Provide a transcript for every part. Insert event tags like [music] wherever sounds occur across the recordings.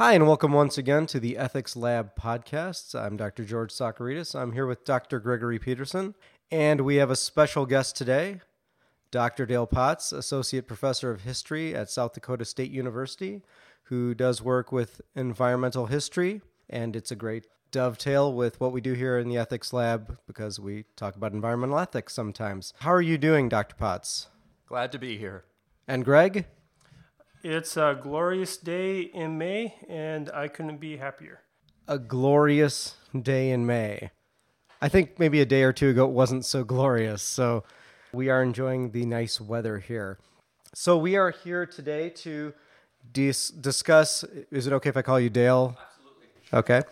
Hi, and welcome once again to the Ethics Lab podcast. I'm Dr. George Socaritas. I'm here with Dr. Gregory Peterson, and we have a special guest today, Dr. Dale Potts, Associate Professor of History at South Dakota State University, who does work with environmental history, and it's a great dovetail with what we do here in the Ethics Lab because we talk about environmental ethics sometimes. How are you doing, Dr. Potts? Glad to be here. And Greg? It's a glorious day in May, and I couldn't be happier. A glorious day in May. I think maybe a day or two ago it wasn't so glorious, so we are enjoying the nice weather here. So we are here today to dis- discuss. Is it okay if I call you Dale? Absolutely. Okay.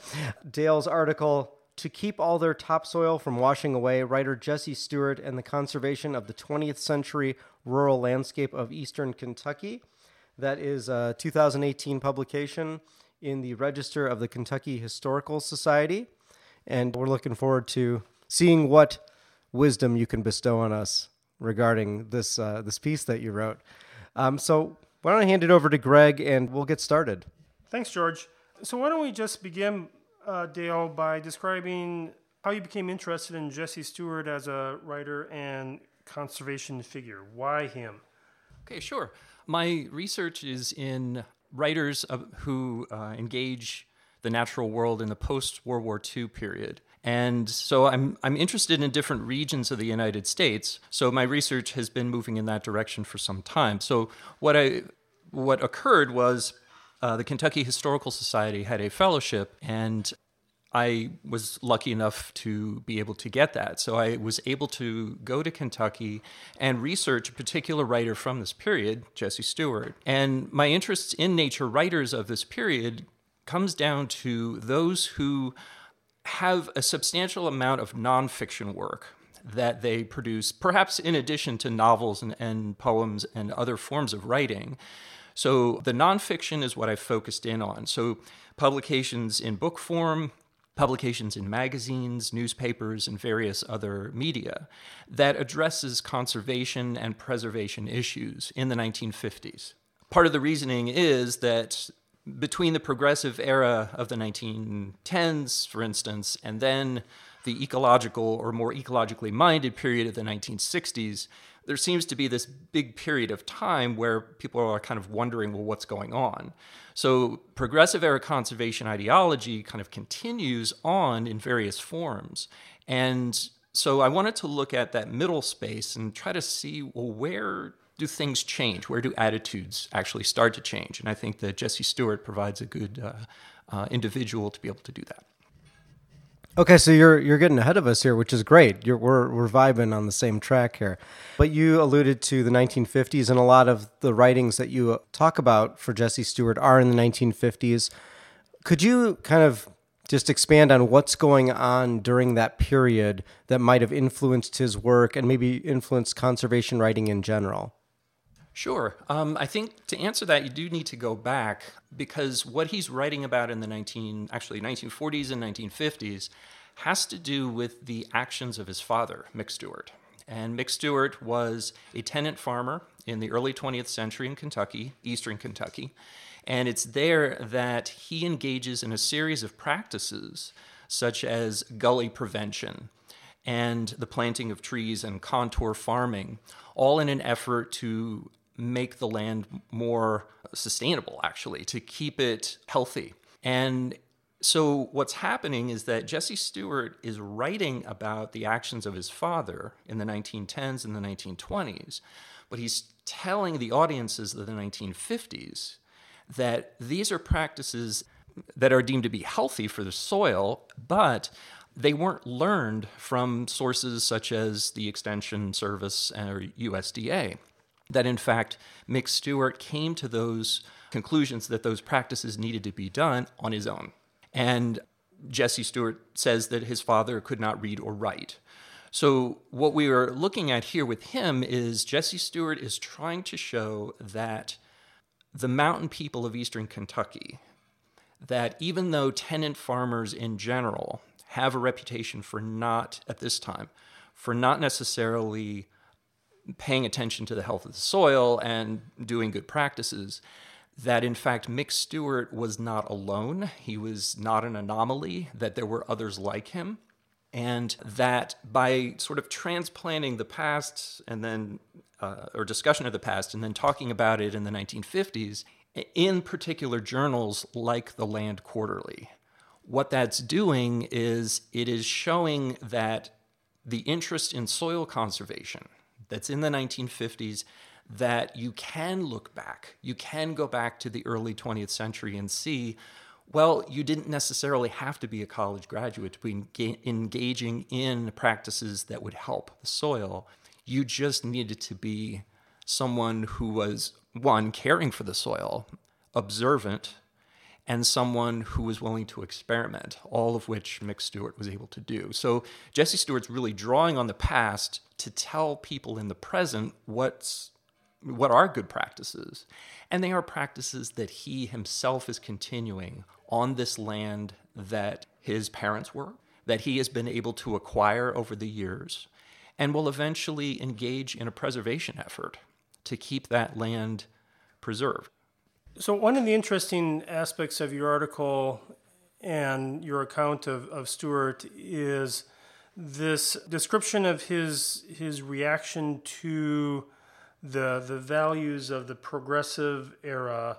Dale's article, To Keep All Their Topsoil from Washing Away, writer Jesse Stuart and the Conservation of the 20th Century Rural Landscape of Eastern Kentucky. That is a 2018 publication in the Register of the Kentucky Historical Society. And we're looking forward to seeing what wisdom you can bestow on us regarding this, uh, this piece that you wrote. Um, so, why don't I hand it over to Greg and we'll get started? Thanks, George. So, why don't we just begin, uh, Dale, by describing how you became interested in Jesse Stuart as a writer and conservation figure? Why him? Okay, sure. My research is in writers who uh, engage the natural world in the post World War II period. And so I'm, I'm interested in different regions of the United States. So my research has been moving in that direction for some time. So what, I, what occurred was uh, the Kentucky Historical Society had a fellowship, and I was lucky enough to be able to get that. So I was able to go to Kentucky and research a particular writer from this period, Jesse Stuart. And my interests in nature writers of this period comes down to those who have a substantial amount of nonfiction work that they produce, perhaps in addition to novels and, and poems and other forms of writing. So the nonfiction is what I focused in on. So publications in book form, publications in magazines, newspapers, and various other media that addresses conservation and preservation issues in the 1950s. Part of the reasoning is that between the progressive era of the 1910s, for instance, and then the ecological or more ecologically minded period of the 1960s, there seems to be this big period of time where people are kind of wondering, well, what's going on? So, progressive era conservation ideology kind of continues on in various forms. And so, I wanted to look at that middle space and try to see, well, where do things change? Where do attitudes actually start to change? And I think that Jesse Stuart provides a good uh, uh, individual to be able to do that. Okay, so you're you're getting ahead of us here, which is great. You're, we're we're vibing on the same track here. But you alluded to the 1950s, and a lot of the writings that you talk about for Jesse Stuart are in the 1950s. Could you kind of just expand on what's going on during that period that might have influenced his work and maybe influenced conservation writing in general? Sure. Um, I think to answer that, you do need to go back because what he's writing about in the 19, actually 1940s and 1950s has to do with the actions of his father, Mick Stuart. And Mick Stuart was a tenant farmer in the early 20th century in Kentucky, eastern Kentucky. And it's there that he engages in a series of practices such as gully prevention and the planting of trees and contour farming, all in an effort to make the land more sustainable, actually, to keep it healthy. And so, what's happening is that Jesse Stuart is writing about the actions of his father in the 1910s and the 1920s, but he's telling the audiences of the 1950s that these are practices that are deemed to be healthy for the soil, but they weren't learned from sources such as the Extension Service or USDA that in fact Mick Stuart came to those conclusions that those practices needed to be done on his own. And Jesse Stuart says that his father could not read or write. So, what we are looking at here with him is Jesse Stuart is trying to show that the mountain people of eastern Kentucky, that even though tenant farmers in general have a reputation for not, at this time, for not necessarily paying attention to the health of the soil and doing good practices, that in fact Mick Stuart was not alone. He was not an anomaly, that there were others like him. And that by sort of transplanting the past and then, uh, or discussion of the past, and then talking about it in the 1950s, in particular journals like the Land Quarterly, what that's doing is it is showing that the interest in soil conservation that's in the 1950s that you can look back. You can go back to the early 20th century and see, well, you didn't necessarily have to be a college graduate to be engaging in practices that would help the soil. You just needed to be someone who was, one, caring for the soil, observant, and someone who was willing to experiment, all of which Mick Stuart was able to do. So Jesse Stuart's really drawing on the past to tell people in the present what's what are good practices. And they are practices that he himself is continuing on this land that his parents were, that he has been able to acquire over the years, and will eventually engage in a preservation effort to keep that land preserved. So, one of the interesting aspects of your article and your account of, of Stuart is this description of his his reaction to the the values of the progressive era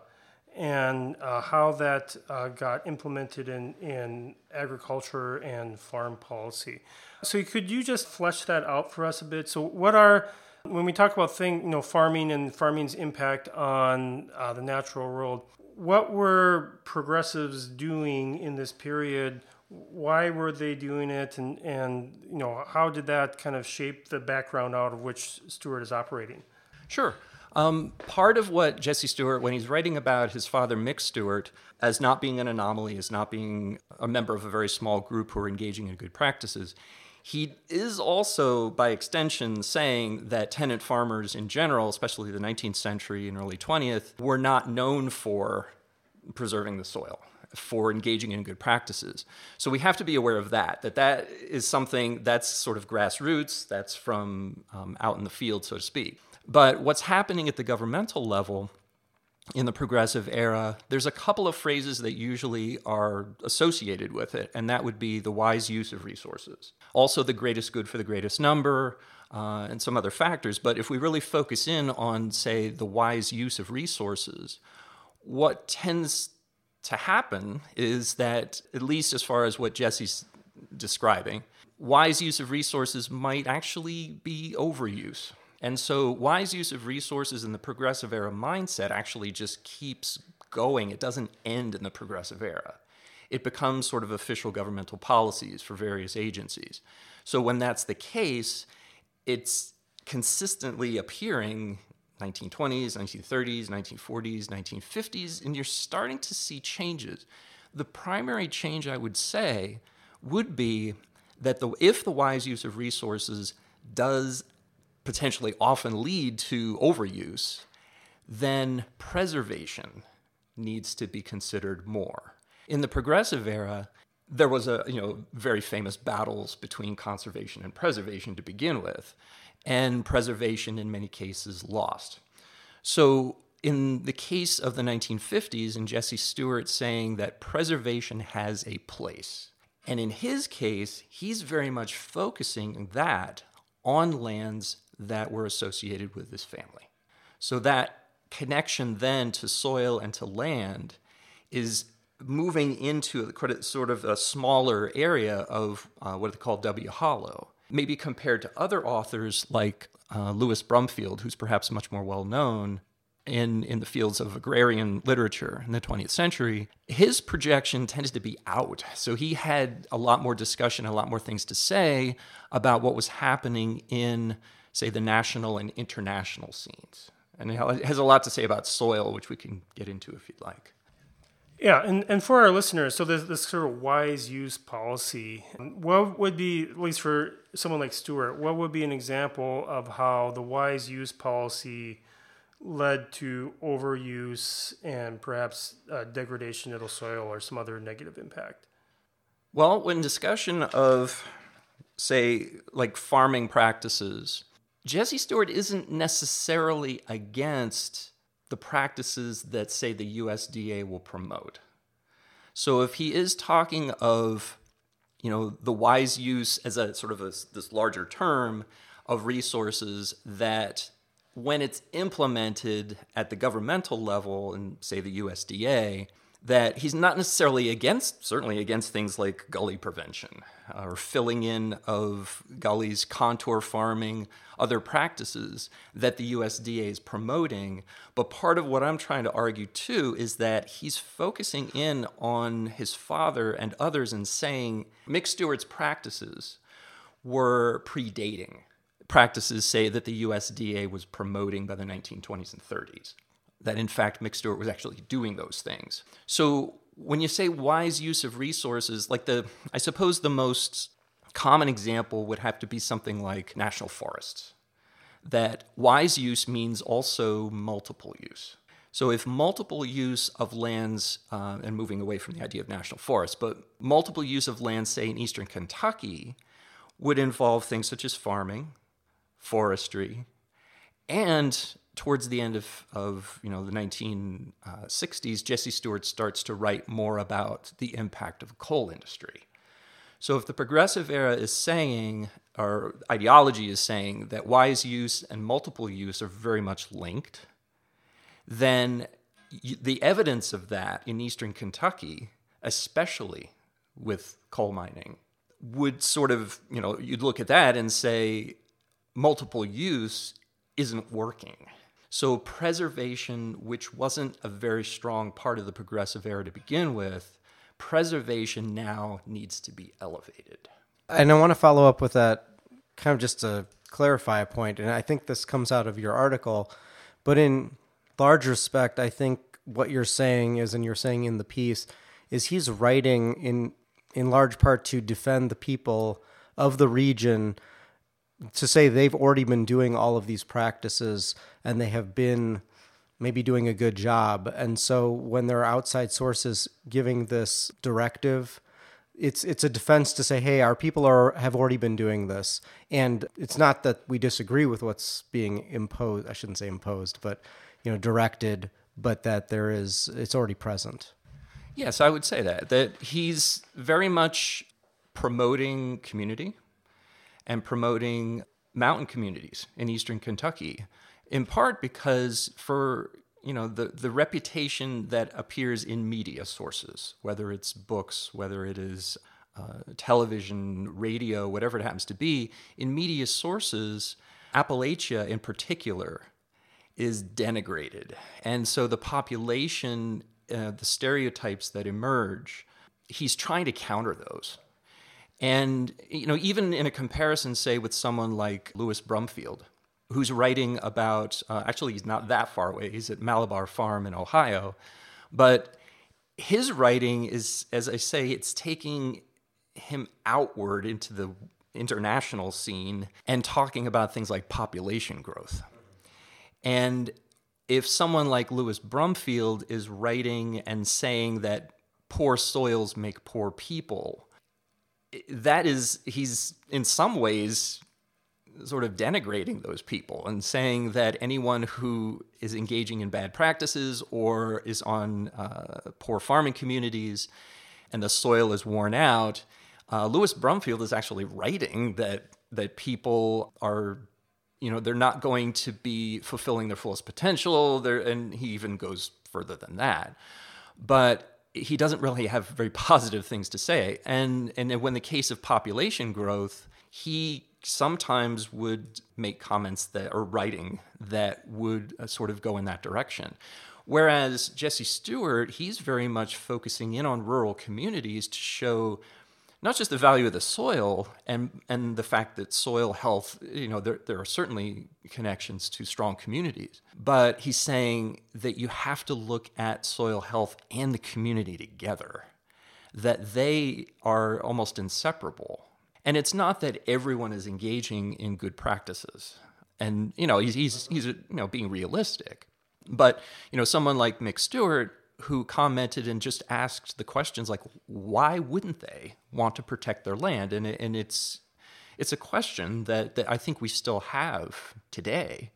and uh, how that uh, got implemented in, in agriculture and farm policy. So could you just flesh that out for us a bit? So what are when we talk about thing, you know, farming and farming's impact on uh, the natural world, what were progressives doing in this period? Why were they doing it, and and you know, how did that kind of shape the background out of which Stuart is operating? Sure. Um, part of what Jesse Stuart, when he's writing about his father, Mick Stuart, as not being an anomaly, as not being a member of a very small group who are engaging in good practices, he is also, by extension, saying that tenant farmers in general, especially the 19th century and early 20th, were not known for preserving the soil for engaging in good practices. So we have to be aware of that, that that is something that's sort of grassroots, that's from um, out in the field, so to speak. But what's happening at the governmental level in the progressive era, there's a couple of phrases that usually are associated with it, and that would be the wise use of resources. Also, the greatest good for the greatest number, uh, and some other factors. But if we really focus in on, say, the wise use of resources, what tends to happen is that, at least as far as what Jesse's describing, wise use of resources might actually be overuse. And so, wise use of resources in the progressive era mindset actually just keeps going. It doesn't end in the progressive era. It becomes sort of official governmental policies for various agencies. So, when that's the case, it's consistently appearing 1920s, 1930s, 1940s, 1950s, and you're starting to see changes. The primary change I would say would be that the, if the wise use of resources does potentially often lead to overuse, then preservation needs to be considered more. In the progressive era, there was a you know very famous battles between conservation and preservation to begin with, and preservation in many cases lost. So in the case of the 1950s, and Jesse Stuart saying that preservation has a place. And in his case, he's very much focusing that on lands that were associated with his family. So that connection then to soil and to land is moving into a sort of a smaller area of uh, what they call W Hollow. Maybe compared to other authors like uh, Louis Bromfield, who's perhaps much more well known in, in the fields of agrarian literature in the 20th century, his projection tended to be out. So he had a lot more discussion, a lot more things to say about what was happening in say, the national and international scenes. And it has a lot to say about soil, which we can get into if you'd like. Yeah, and, and for our listeners, so this, this sort of wise use policy, what would be, at least for someone like Stuart, what would be an example of how the wise use policy led to overuse and perhaps uh, degradation of the soil or some other negative impact? Well, when discussion of, say, like farming practices, Jesse Stuart isn't necessarily against the practices that say the USDA will promote. So if he is talking of, you know, the wise use as a sort of a, this larger term of resources that when it's implemented at the governmental level and say the USDA, that he's not necessarily against, certainly against things like gully prevention uh, or filling in of gullies, contour farming, other practices that the USDA is promoting. But part of what I'm trying to argue too is that he's focusing in on his father and others and saying Mick Stuart's practices were predating practices, say, that the USDA was promoting by the 1920s and 30s that in fact Mick Stuart was actually doing those things. So when you say wise use of resources, like the, I suppose the most common example would have to be something like national forests. That wise use means also multiple use. So, if multiple use of lands, uh, and moving away from the idea of national forests, but multiple use of lands, say in eastern Kentucky, would involve things such as farming, forestry, and towards the end of, of you know the 1960s, Jesse Stuart starts to write more about the impact of the coal industry. So if the progressive era is saying, or ideology is saying that wise use and multiple use are very much linked, then the evidence of that in eastern Kentucky, especially with coal mining, would sort of, you know, you'd look at that and say multiple use isn't working. So, preservation, which wasn't a very strong part of the progressive era to begin with, preservation now needs to be elevated. And I want to follow up with that, kind of just to clarify a point, and I think this comes out of your article, but in large respect, I think what you're saying is, and you're saying in the piece, is he's writing in in large part to defend the people of the region to say they've already been doing all of these practices and they have been maybe doing a good job. And so when there are outside sources giving this directive, it's it's a defense to say, hey, our people are have already been doing this, and it's not that we disagree with what's being imposed. I shouldn't say imposed, but you know, directed, but that there is it's already present. Yes, I would say that that he's very much promoting community and promoting mountain communities in eastern Kentucky, in part because for you know the the reputation that appears in media sources, whether it's books, whether it is uh, television, radio, whatever it happens to be, in media sources, Appalachia in particular is denigrated, and so the population, uh, the stereotypes that emerge, he's trying to counter those. And you know, even in a comparison, say with someone like Louis Bromfield, who's writing about uh, actually he's not that far away. He's at Malabar Farm in Ohio, but his writing is, as I say, it's taking him outward into the international scene and talking about things like population growth. And if someone like Louis Bromfield is writing and saying that poor soils make poor people, that is he's in some ways sort of denigrating those people and saying that anyone who is engaging in bad practices or is on uh, poor farming communities and the soil is worn out, uh, Louis Bromfield is actually writing that that people are, you know, they're not going to be fulfilling their fullest potential. There, and he even goes further than that. But he doesn't really have very positive things to say. And and when the case of population growth, he sometimes would make comments that or writing that would uh, sort of go in that direction. Whereas Jesse Stuart, he's very much focusing in on rural communities to show not just the value of the soil and and the fact that soil health, you know, there, there are certainly connections to strong communities, but he's saying that you have to look at soil health and the community together, that they are almost inseparable. And it's not that everyone is engaging in good practices. And, you know, he's, he's, he's you know, being realistic. But, you know, someone like Mick Stuart who commented and just asked the questions like, why wouldn't they want to protect their land? And, and it's, it's a question that, that I think we still have today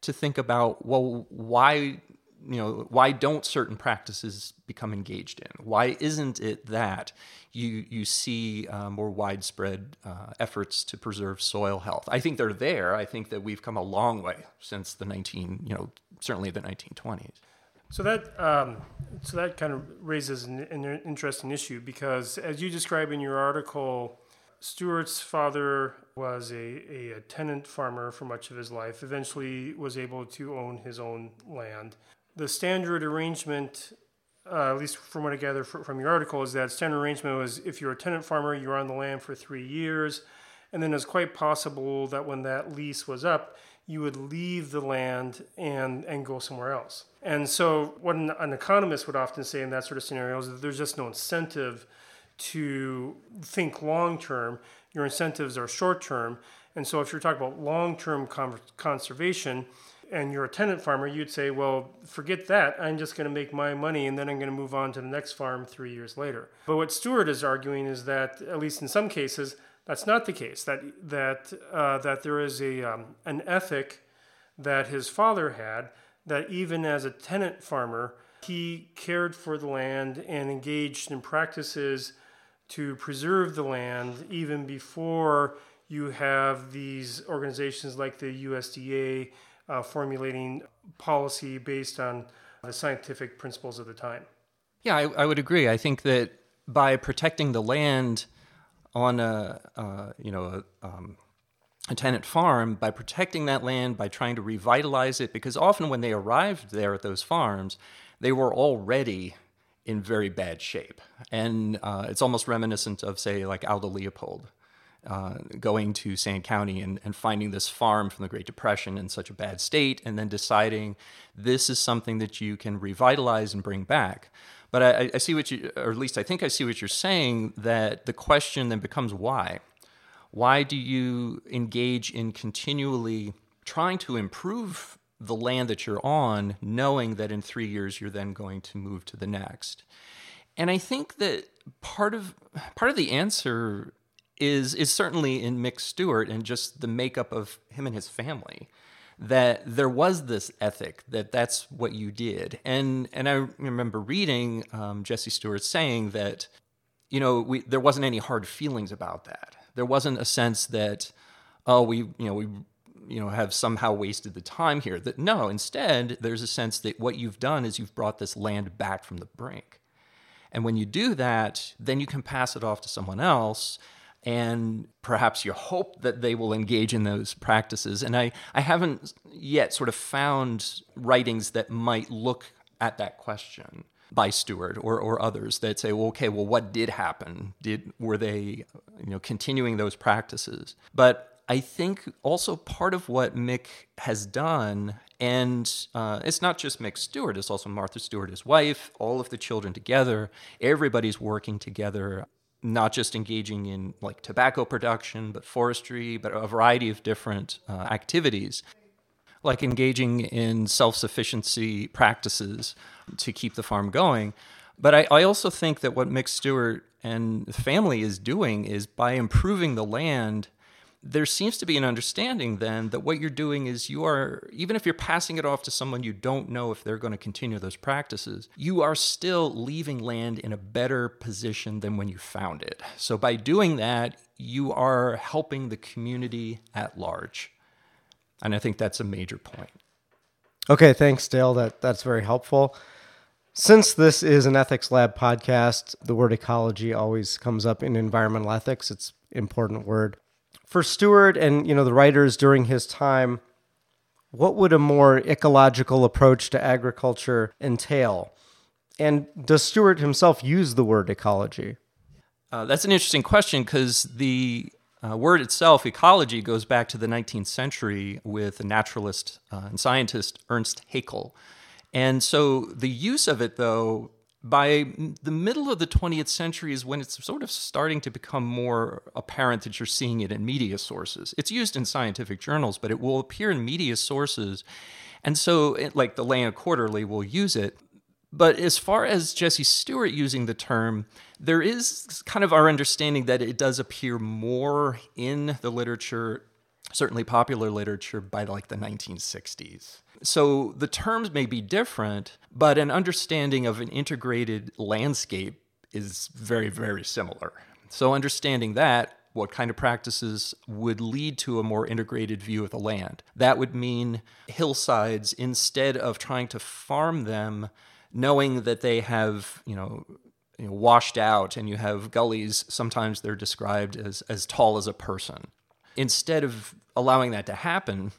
to think about, well, why you know, why don't certain practices become engaged in? Why isn't it that you you see uh, more widespread uh, efforts to preserve soil health? I think they're there. I think that we've come a long way since the 19, you know, certainly the 1920s. So that um, so that kind of raises an, an interesting issue because, as you describe in your article, Stuart's father was a, a, tenant farmer for much of his life, eventually was able to own his own land. The standard arrangement, uh, at least from what I gather from your article, is that standard arrangement was if you're a tenant farmer, you're on the land for three years, and then it's quite possible that when that lease was up, you would leave the land and, and go somewhere else. And so, what an, an economist would often say in that sort of scenario is that there's just no incentive to think long term. Your incentives are short term. And so, if you're talking about long term conservation and you're a tenant farmer, you'd say, well, forget that. I'm just going to make my money and then I'm going to move on to the next farm three years later. But what Stuart is arguing is that, at least in some cases, that's not the case. That, that, uh, that there is a, um, an ethic that his father had that even as a tenant farmer, he cared for the land and engaged in practices to preserve the land even before you have these organizations like the USDA uh, formulating policy based on the scientific principles of the time. Yeah, I, I, would agree. I think that by protecting the land on a uh, you know a, um, a tenant farm, by protecting that land, by trying to revitalize it, because often when they arrived there at those farms, they were already in very bad shape. And uh, it's almost reminiscent of, say, like Aldo Leopold uh, going to Sand County and, and finding this farm from the Great Depression in such a bad state, and then deciding this is something that you can revitalize and bring back. But I, I see what you, or at least I think I see what you're saying, that the question then becomes why? Why do you engage in continually trying to improve the land that you're on, knowing that in three years you're then going to move to the next. And I think that part of part of the answer is is certainly in Mick Stuart and just the makeup of him and his family. That there was this ethic that that's what you did, and and I remember reading um, Jesse Stuart saying that, you know, we, there wasn't any hard feelings about that. There wasn't a sense that, oh, we you know we you know have somehow wasted the time here. That no instead there's a sense that what you've done is you've brought this land back from the brink. And when you do that then you can pass it off to someone else and perhaps you hope that they will engage in those practices. And i, I haven't yet sort of found writings that might look at that question by Stuart or, or others that say, well, okay, well, what did happen? Did were they, you know, continuing those practices? But I think also part of what Mick has done, and uh, it's not just Mick Stuart, it's also Martha Stuart, his wife, all of the children together. Everybody's working together, not just engaging in like tobacco production, but forestry, but a variety of different uh, activities, like engaging in self sufficiency practices to keep the farm going. But I, I also think that what Mick Stuart and the family is doing is by improving the land there seems to be an understanding then that what you're doing is you are, even if you're passing it off to someone you don't know if they're going to continue those practices, you are still leaving land in a better position than when you found it. So by doing that, you are helping the community at large. And I think that's a major point. Okay, thanks, Dale. That that's very helpful. Since this is an ethics lab podcast, the word ecology always comes up in environmental ethics. It's an important word for Stuart and you know the writers during his time, what would a more ecological approach to agriculture entail? And does Stuart himself use the word ecology? Uh, that's an interesting question because the uh, word itself, ecology, goes back to the 19th century with the naturalist uh, and scientist Ernst Haeckel. And so the use of it, though, by the middle of the 20th century is when it's sort of starting to become more apparent that you're seeing it in media sources. It's used in scientific journals, but it will appear in media sources. And so, it, like the Land Quarterly will use it. But as far as Jesse Stuart using the term, there is kind of our understanding that it does appear more in the literature certainly popular literature by like the 1960s. So the terms may be different, but an understanding of an integrated landscape is very, very similar. So understanding that, what kind of practices would lead to a more integrated view of the land? That would mean hillsides instead of trying to farm them, knowing that they have, you know, you know, washed out and you have gullies sometimes they're described as as tall as a person. Instead of allowing that to happen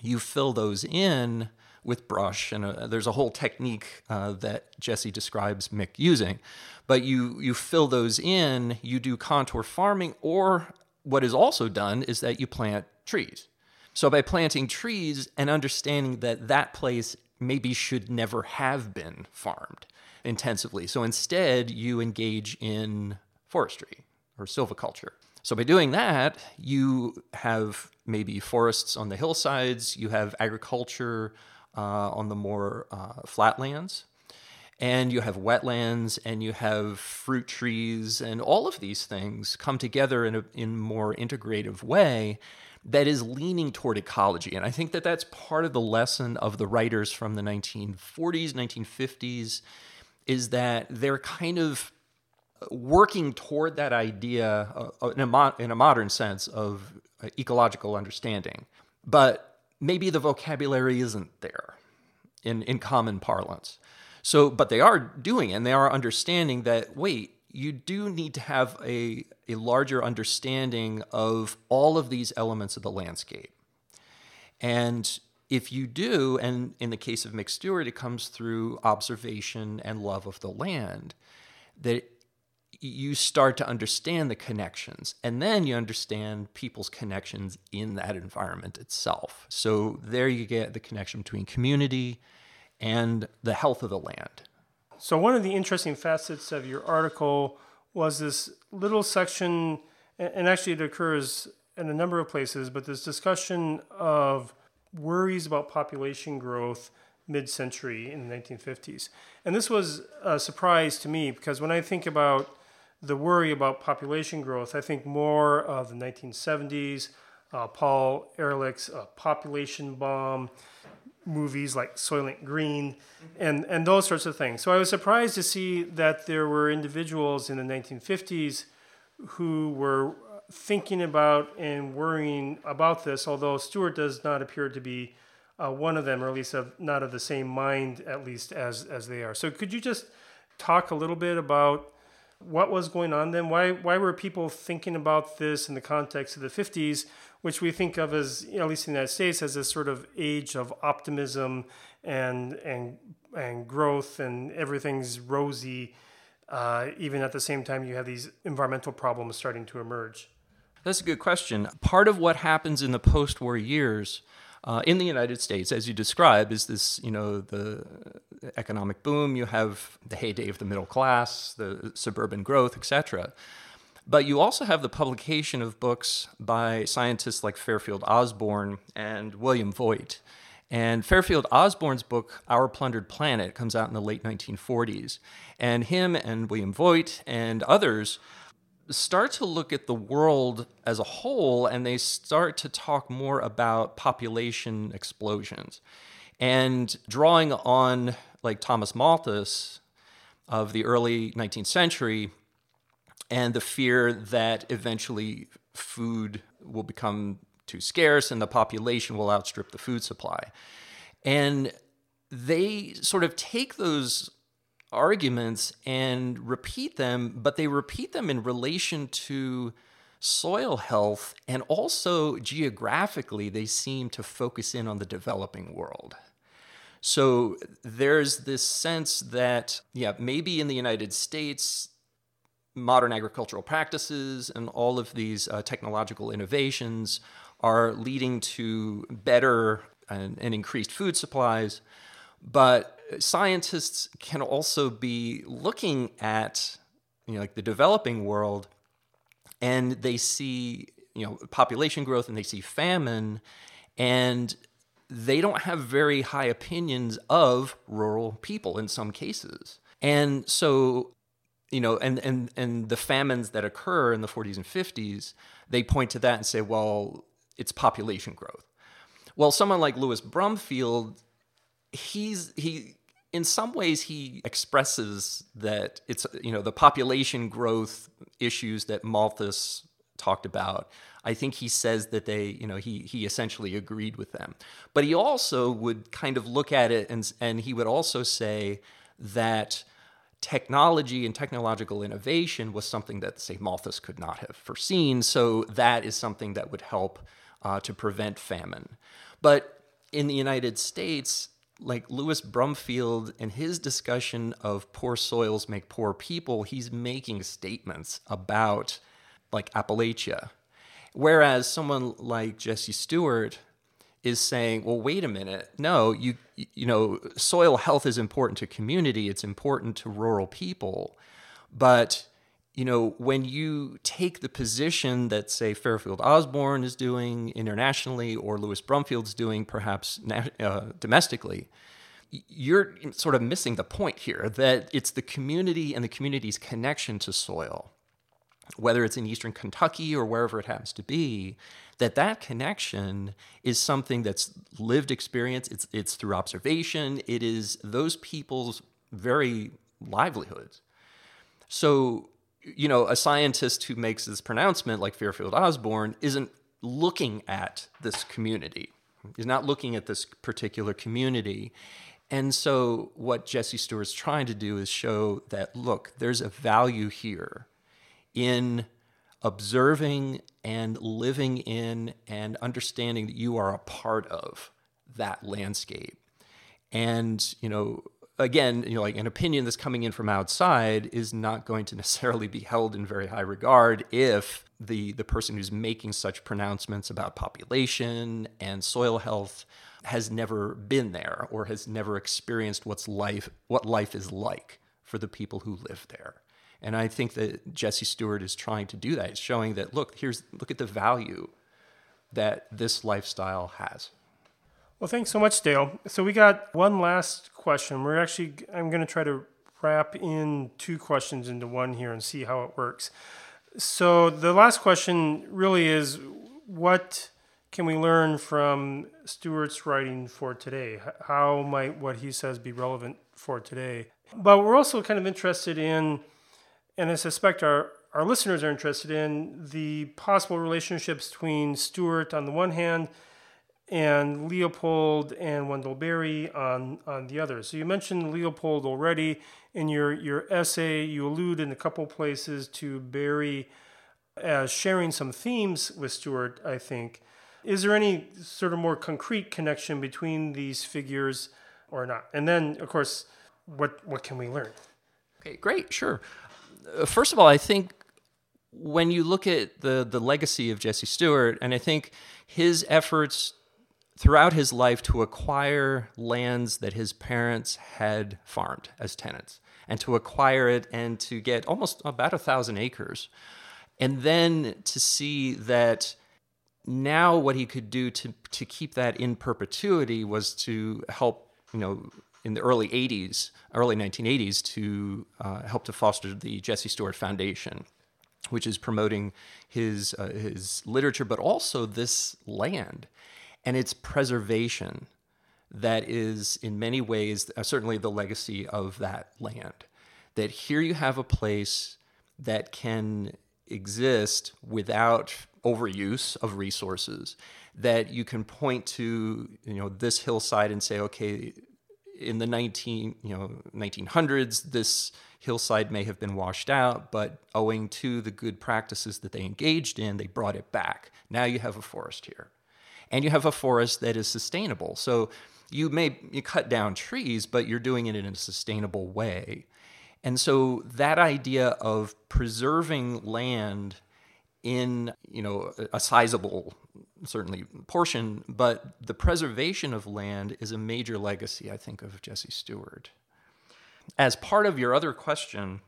you fill those in with brush and a, there's a whole technique uh, that jesse describes mick using but you you fill those in you do contour farming or what is also done is that you plant trees. So by planting trees and understanding that that place maybe should never have been farmed intensively. So instead, you engage in forestry or silviculture. So by doing that, you have maybe forests on the hillsides, you have agriculture uh, on the more uh, flatlands, and you have wetlands, and you have fruit trees, and all of these things come together in a in more integrative way that is leaning toward ecology. And I think that that's part of the lesson of the writers from the 1940s, 1950s is that they're kind of working toward that idea uh, in, a mo- in a modern sense of uh, ecological understanding. But maybe the vocabulary isn't there in, in common parlance. So, but they are doing and they are understanding that, wait, you do need to have a, a larger understanding of all of these elements of the landscape. And if you do, and in the case of Mick Stewart, it comes through observation and love of the land, that you start to understand the connections and then you understand people's connections in that environment itself. So there you get the connection between community and the health of the land. So, one of the interesting facets of your article was this little section, and actually it occurs in a number of places, but this discussion of worries about population growth mid century in the 1950s. And this was a surprise to me because when I think about the worry about population growth, I think more of the 1970s, uh, Paul Ehrlich's uh, Population Bomb, movies like Soylent Green, and, and those sorts of things. So I was surprised to see that there were individuals in the 1950s who were thinking about and worrying about this, although Stuart does not appear to be uh, one of them, or at least of, not of the same mind, at least as as they are. So, could you just talk a little bit about what was going on then? Why why were people thinking about this in the context of the '50s, which we think of as, you know, at least in the United States, as this sort of age of optimism and and and growth and everything's rosy. Uh, even at the same time, you have these environmental problems starting to emerge. That's a good question. Part of what happens in the post-war years uh, in the United States, as you describe, is this, you know, the economic boom. You have the heyday of the middle class, the suburban growth, etc. But you also have the publication of books by scientists like Fairfield Osborn and William Vogt. And Fairfield Osborn's book, Our Plundered Planet, comes out in the late 1940s. And him and William Vogt and others start to look at the world as a whole and they start to talk more about population explosions and drawing on like Thomas Malthus of the early 19th century and the fear that eventually food will become too scarce and the population will outstrip the food supply. And they sort of take those arguments and repeat them, but they repeat them in relation to soil health and also geographically, they seem to focus in on the developing world. So there's this sense that, yeah, maybe in the United States, modern agricultural practices and all of these uh, technological innovations are leading to better and, and increased food supplies. But scientists can also be looking at you know like the developing world and they see you know population growth and they see famine and they don't have very high opinions of rural people in some cases and so you know and and and the famines that occur in the 40s and 50s they point to that and say well it's population growth. Well, someone like Louis Bromfield, he's he in some ways he expresses that it's you know the population growth issues that Malthus talked about. I think he says that they, you know, he he essentially agreed with them. But he also would kind of look at it and and he would also say that technology and technological innovation was something that, say, Malthus could not have foreseen. So that is something that would help uh, to prevent famine. But in the United States, like Louis Bromfield and his discussion of poor soils make poor people, he's making statements about like Appalachia. Whereas someone like Jesse Stuart is saying, well, wait a minute. No, you you know, soil health is important to community, it's important to rural people. But you know, when you take the position that, say, Fairfield Osborn is doing internationally or Louis Bromfield's doing perhaps uh, domestically, you're sort of missing the point here that it's the community and the community's connection to soil whether it's in eastern Kentucky or wherever it happens to be, that that connection is something that's lived experience. It's it's through observation. It is those people's very livelihoods. So, you know, a scientist who makes this pronouncement, like Fairfield Osborn, isn't looking at this community. He's not looking at this particular community. And so, what Jesse Stuart's trying to do is show that, look, there's a value here in observing and living in and understanding that you are a part of that landscape. And, you know, again, you know, like an opinion that's coming in from outside is not going to [laughs] necessarily be held in very high regard if the the person who's making such pronouncements about population and soil health has never been there or has never experienced what's life what life is like for the people who live there. And I think that Jesse Stuart is trying to do that. It's showing that look, here's look at the value that this lifestyle has. Well, thanks so much, Dale. So we got one last question. We're actually I'm going to try to wrap in two questions into one here and see how it works. So the last question really is what can we learn from Stuart's writing for today? How might what he says be relevant for today? But we're also kind of interested in and I suspect our, our listeners are interested in the possible relationships between Stuart on the one hand and Leopold and Wendell Berry on, on the other. So you mentioned Leopold already in your, your essay. You allude in a couple places to Berry as sharing some themes with Stuart, I think. Is there any sort of more concrete connection between these figures or not? And then, of course, what, what can we learn? Okay, great, sure. Uh, first of all, I think when you look at the the legacy of Jesse Stuart, and I think his efforts throughout his life to acquire lands that his parents had farmed as tenants, and to acquire it and to get almost about a thousand acres, and then to see that now what he could do to to keep that in perpetuity was to help you know in the early 80s, early 1980s, to uh, help to foster the Jesse Stuart Foundation, which is promoting his, uh, his literature, but also this land and its preservation that is, in many ways, uh, certainly the legacy of that land. That here you have a place that can exist without overuse of resources that you can point to you know this hillside and say okay in the 19 you know 1900s this hillside may have been washed out but owing to the good practices that they engaged in they brought it back now you have a forest here and you have a forest that is sustainable so you may you cut down trees but you're doing it in a sustainable way and so that idea of preserving land in you know a sizable certainly portion, but the preservation of land is a major legacy, I think, of Jesse Stuart. As part of your other question,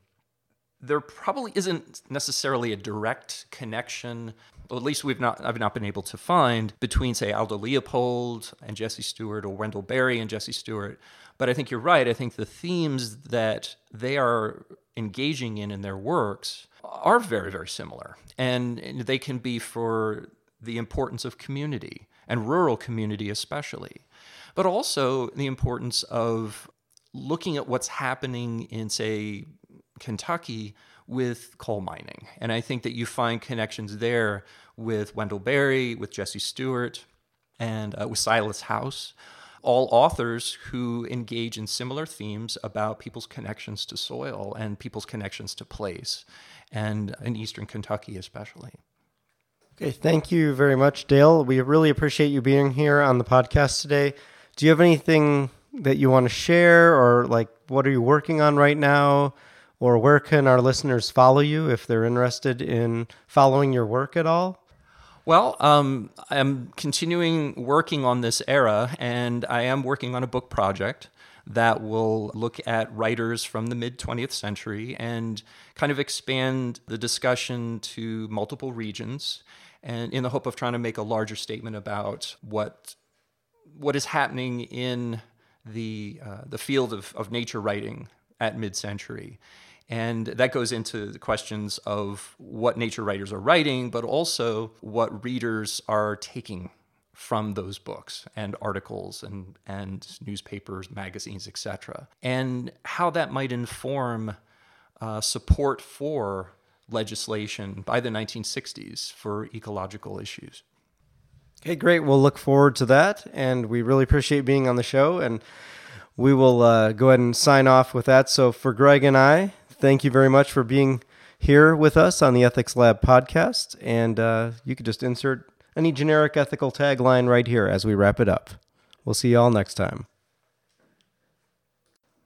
there probably isn't necessarily a direct connection, at least we've not I've not been able to find between say Aldo Leopold and Jesse Stuart or Wendell Berry and Jesse Stuart. But I think you're right. I think the themes that they are engaging in in their works are very very similar, and they can be for the importance of community and rural community, especially, but also the importance of looking at what's happening in, say, Kentucky with coal mining. And I think that you find connections there with Wendell Berry, with Jesse Stuart, and uh, with Silas House, all authors who engage in similar themes about people's connections to soil and people's connections to place, and in Eastern Kentucky especially. Okay, thank you very much, Dale. We really appreciate you being here on the podcast today. Do you have anything that you want to share, or like what are you working on right now? Or where can our listeners follow you if they're interested in following your work at all? Well, um, I'm continuing working on this era, and I am working on a book project that will look at writers from the mid 20th century and kind of expand the discussion to multiple regions, and in the hope of trying to make a larger statement about what what is happening in the uh, the field of, of nature writing at mid century. And that goes into the questions of what nature writers are writing, but also what readers are taking from those books and articles and, and newspapers, magazines, etc., and how that might inform uh, support for legislation by the 1960s for ecological issues. Okay, great. We'll look forward to that, and we really appreciate being on the show. And we will uh, go ahead and sign off with that. So for Greg and I, thank you very much for being here with us on the Ethics Lab podcast. And uh, you could just insert any generic ethical tagline right here as we wrap it up. We'll see you all next time.